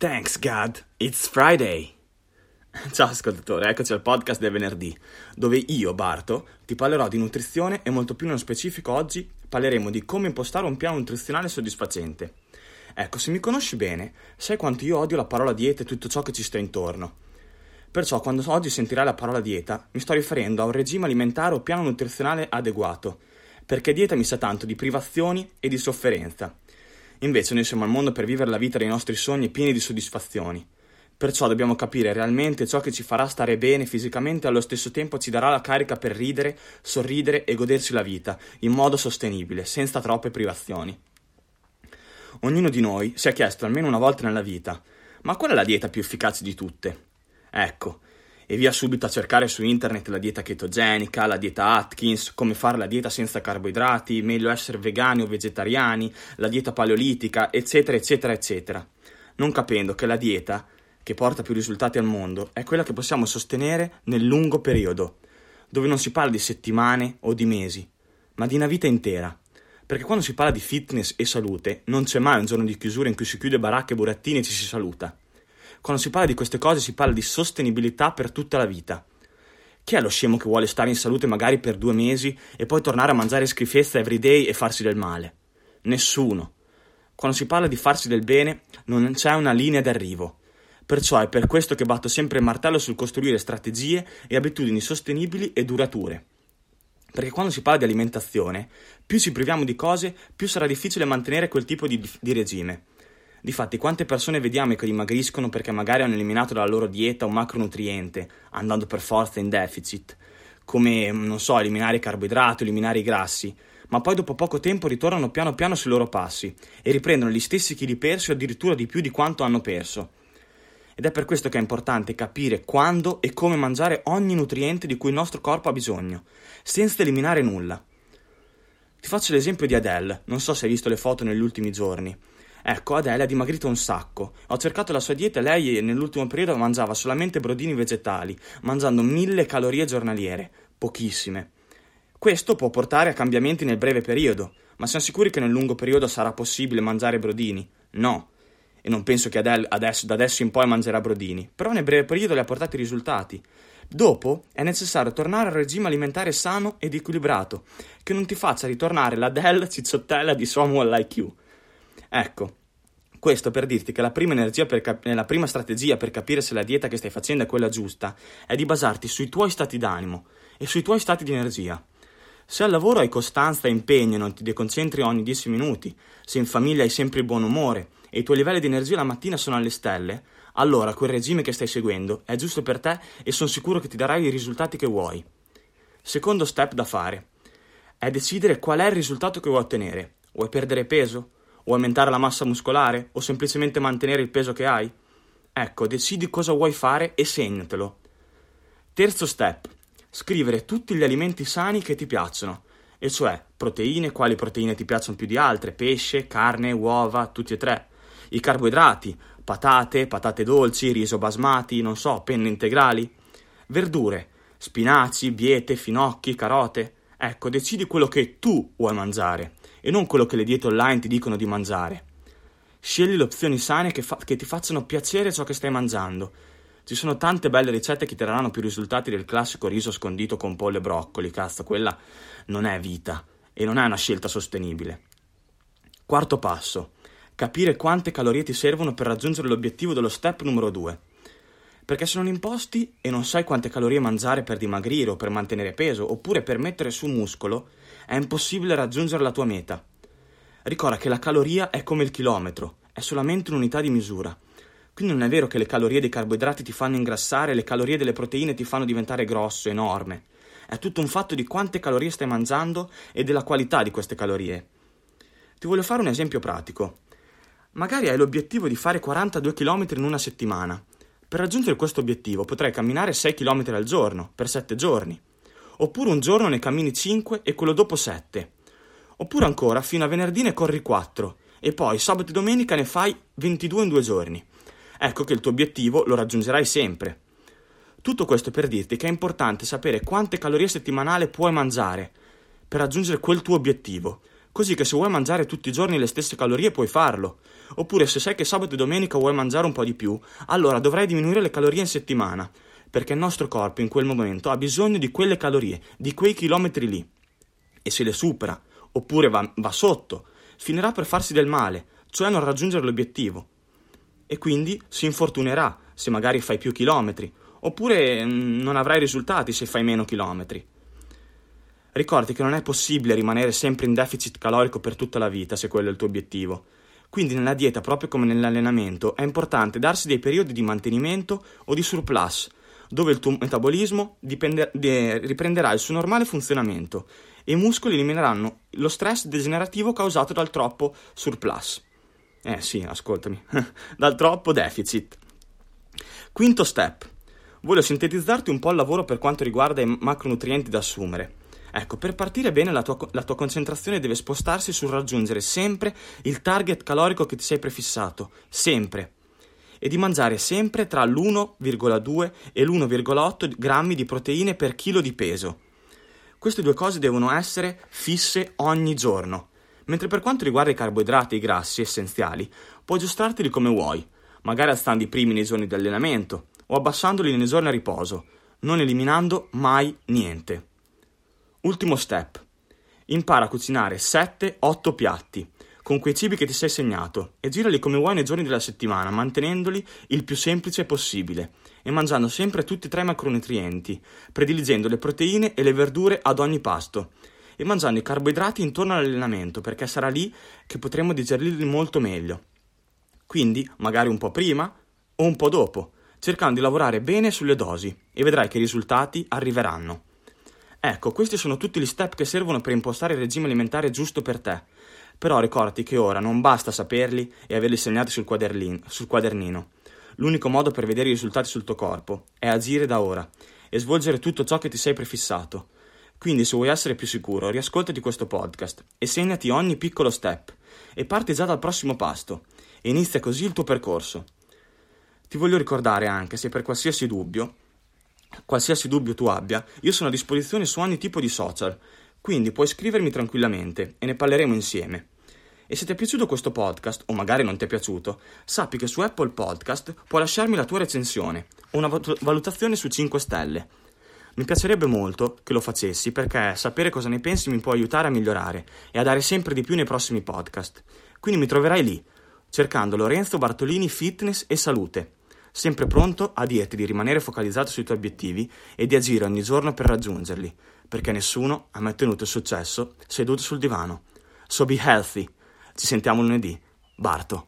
Thanks God, it's Friday. Ciao ascoltatore, eccoci al podcast del venerdì, dove io, Barto, ti parlerò di nutrizione e molto più nello specifico oggi parleremo di come impostare un piano nutrizionale soddisfacente. Ecco, se mi conosci bene, sai quanto io odio la parola dieta e tutto ciò che ci sta intorno. Perciò quando oggi sentirai la parola dieta, mi sto riferendo a un regime alimentare o piano nutrizionale adeguato, perché dieta mi sa tanto di privazioni e di sofferenza. Invece noi siamo al mondo per vivere la vita dei nostri sogni pieni di soddisfazioni. Perciò dobbiamo capire realmente ciò che ci farà stare bene fisicamente e allo stesso tempo ci darà la carica per ridere, sorridere e goderci la vita in modo sostenibile, senza troppe privazioni. Ognuno di noi si è chiesto almeno una volta nella vita, ma qual è la dieta più efficace di tutte? Ecco, e via subito a cercare su internet la dieta chetogenica, la dieta Atkins, come fare la dieta senza carboidrati, meglio essere vegani o vegetariani, la dieta paleolitica, eccetera, eccetera, eccetera. Non capendo che la dieta che porta più risultati al mondo è quella che possiamo sostenere nel lungo periodo, dove non si parla di settimane o di mesi, ma di una vita intera. Perché quando si parla di fitness e salute, non c'è mai un giorno di chiusura in cui si chiude baracche e burattini e ci si saluta. Quando si parla di queste cose si parla di sostenibilità per tutta la vita. Chi è lo scemo che vuole stare in salute magari per due mesi e poi tornare a mangiare schifezza everyday e farsi del male? Nessuno. Quando si parla di farsi del bene non c'è una linea d'arrivo. Perciò è per questo che batto sempre il martello sul costruire strategie e abitudini sostenibili e durature. Perché quando si parla di alimentazione, più ci priviamo di cose, più sarà difficile mantenere quel tipo di, di regime. Difatti, quante persone vediamo che dimagriscono perché magari hanno eliminato dalla loro dieta un macronutriente, andando per forza in deficit, come, non so, eliminare i carboidrati, eliminare i grassi, ma poi dopo poco tempo ritornano piano piano sui loro passi e riprendono gli stessi chili persi o addirittura di più di quanto hanno perso. Ed è per questo che è importante capire quando e come mangiare ogni nutriente di cui il nostro corpo ha bisogno, senza eliminare nulla. Ti faccio l'esempio di Adele, non so se hai visto le foto negli ultimi giorni. Ecco, Adele ha dimagrito un sacco. Ho cercato la sua dieta e lei nell'ultimo periodo mangiava solamente brodini vegetali, mangiando mille calorie giornaliere, pochissime. Questo può portare a cambiamenti nel breve periodo, ma siamo sicuri che nel lungo periodo sarà possibile mangiare brodini? No. E non penso che Adele adesso, da adesso in poi mangerà brodini, però nel breve periodo le ha portati risultati. Dopo è necessario tornare al regime alimentare sano ed equilibrato, che non ti faccia ritornare la Dell cicciottella di Samuel IQ. Ecco, questo per dirti che la prima, cap- la prima strategia per capire se la dieta che stai facendo è quella giusta è di basarti sui tuoi stati d'animo e sui tuoi stati di energia. Se al lavoro hai costanza e impegno e non ti deconcentri ogni 10 minuti, se in famiglia hai sempre il buon umore e i tuoi livelli di energia la mattina sono alle stelle, allora quel regime che stai seguendo è giusto per te e sono sicuro che ti darai i risultati che vuoi. Secondo step da fare è decidere qual è il risultato che vuoi ottenere. Vuoi perdere peso? O aumentare la massa muscolare o semplicemente mantenere il peso che hai? Ecco, decidi cosa vuoi fare e segnatelo. Terzo step. Scrivere tutti gli alimenti sani che ti piacciono, e cioè proteine, quali proteine ti piacciono più di altre, pesce, carne, uova, tutti e tre. I carboidrati, patate, patate dolci, riso basmati, non so, penne integrali. Verdure, spinaci, biete, finocchi, carote. Ecco, decidi quello che tu vuoi mangiare e non quello che le diete online ti dicono di mangiare. Scegli le opzioni sane che, fa- che ti facciano piacere ciò che stai mangiando. Ci sono tante belle ricette che ti daranno più risultati del classico riso scondito con pollo e broccoli, cazzo, quella non è vita e non è una scelta sostenibile. Quarto passo. Capire quante calorie ti servono per raggiungere l'obiettivo dello step numero 2. Perché se non imposti e non sai quante calorie mangiare per dimagrire o per mantenere peso oppure per mettere su muscolo, è impossibile raggiungere la tua meta. Ricorda che la caloria è come il chilometro, è solamente un'unità di misura. Quindi non è vero che le calorie dei carboidrati ti fanno ingrassare e le calorie delle proteine ti fanno diventare grosso, enorme. È tutto un fatto di quante calorie stai mangiando e della qualità di queste calorie. Ti voglio fare un esempio pratico. Magari hai l'obiettivo di fare 42 km in una settimana. Per raggiungere questo obiettivo potrai camminare 6 km al giorno, per 7 giorni oppure un giorno ne cammini 5 e quello dopo 7. Oppure ancora fino a venerdì ne corri 4 e poi sabato e domenica ne fai 22 in due giorni. Ecco che il tuo obiettivo lo raggiungerai sempre. Tutto questo per dirti che è importante sapere quante calorie settimanali puoi mangiare per raggiungere quel tuo obiettivo, così che se vuoi mangiare tutti i giorni le stesse calorie puoi farlo. Oppure se sai che sabato e domenica vuoi mangiare un po' di più, allora dovrai diminuire le calorie in settimana, perché il nostro corpo in quel momento ha bisogno di quelle calorie, di quei chilometri lì. E se le supera, oppure va, va sotto, finirà per farsi del male, cioè non raggiungere l'obiettivo. E quindi si infortunerà se magari fai più chilometri, oppure mm, non avrai risultati se fai meno chilometri. Ricordi che non è possibile rimanere sempre in deficit calorico per tutta la vita se quello è il tuo obiettivo. Quindi nella dieta, proprio come nell'allenamento, è importante darsi dei periodi di mantenimento o di surplus, dove il tuo metabolismo dipende, de, riprenderà il suo normale funzionamento e i muscoli elimineranno lo stress degenerativo causato dal troppo surplus. Eh sì, ascoltami, dal troppo deficit. Quinto step. Voglio sintetizzarti un po' il lavoro per quanto riguarda i macronutrienti da assumere. Ecco, per partire bene la tua, la tua, concentrazione deve spostarsi sul raggiungere sempre il target calorico che ti sei prefissato, sempre. E di mangiare sempre tra l'1,2 e l'1,8 grammi di proteine per chilo di peso. Queste due cose devono essere fisse ogni giorno. Mentre per quanto riguarda i carboidrati e i grassi essenziali, puoi aggiustarteli come vuoi, magari alzando i primi nei giorni di allenamento o abbassandoli nei giorni a riposo, non eliminando mai niente. Ultimo step. Impara a cucinare 7-8 piatti con quei cibi che ti sei segnato e girali come vuoi nei giorni della settimana, mantenendoli il più semplice possibile e mangiando sempre tutti e tre i macronutrienti, prediligendo le proteine e le verdure ad ogni pasto e mangiando i carboidrati intorno all'allenamento perché sarà lì che potremo digerirli molto meglio. Quindi, magari un po' prima o un po' dopo, cercando di lavorare bene sulle dosi e vedrai che i risultati arriveranno. Ecco, questi sono tutti gli step che servono per impostare il regime alimentare giusto per te. Però ricordati che ora non basta saperli e averli segnati sul, sul quadernino. L'unico modo per vedere i risultati sul tuo corpo è agire da ora e svolgere tutto ciò che ti sei prefissato. Quindi se vuoi essere più sicuro, riascoltati questo podcast e segnati ogni piccolo step e parti già dal prossimo pasto e inizia così il tuo percorso. Ti voglio ricordare anche, se per qualsiasi dubbio, Qualsiasi dubbio tu abbia, io sono a disposizione su ogni tipo di social, quindi puoi scrivermi tranquillamente e ne parleremo insieme. E se ti è piaciuto questo podcast, o magari non ti è piaciuto, sappi che su Apple Podcast puoi lasciarmi la tua recensione o una valutazione su 5 stelle. Mi piacerebbe molto che lo facessi perché sapere cosa ne pensi mi può aiutare a migliorare e a dare sempre di più nei prossimi podcast. Quindi mi troverai lì, cercando Lorenzo Bartolini Fitness e Salute sempre pronto a dirti di rimanere focalizzato sui tuoi obiettivi e di agire ogni giorno per raggiungerli, perché nessuno ha mai ottenuto il successo seduto sul divano. So be healthy. Ci sentiamo lunedì. Barto.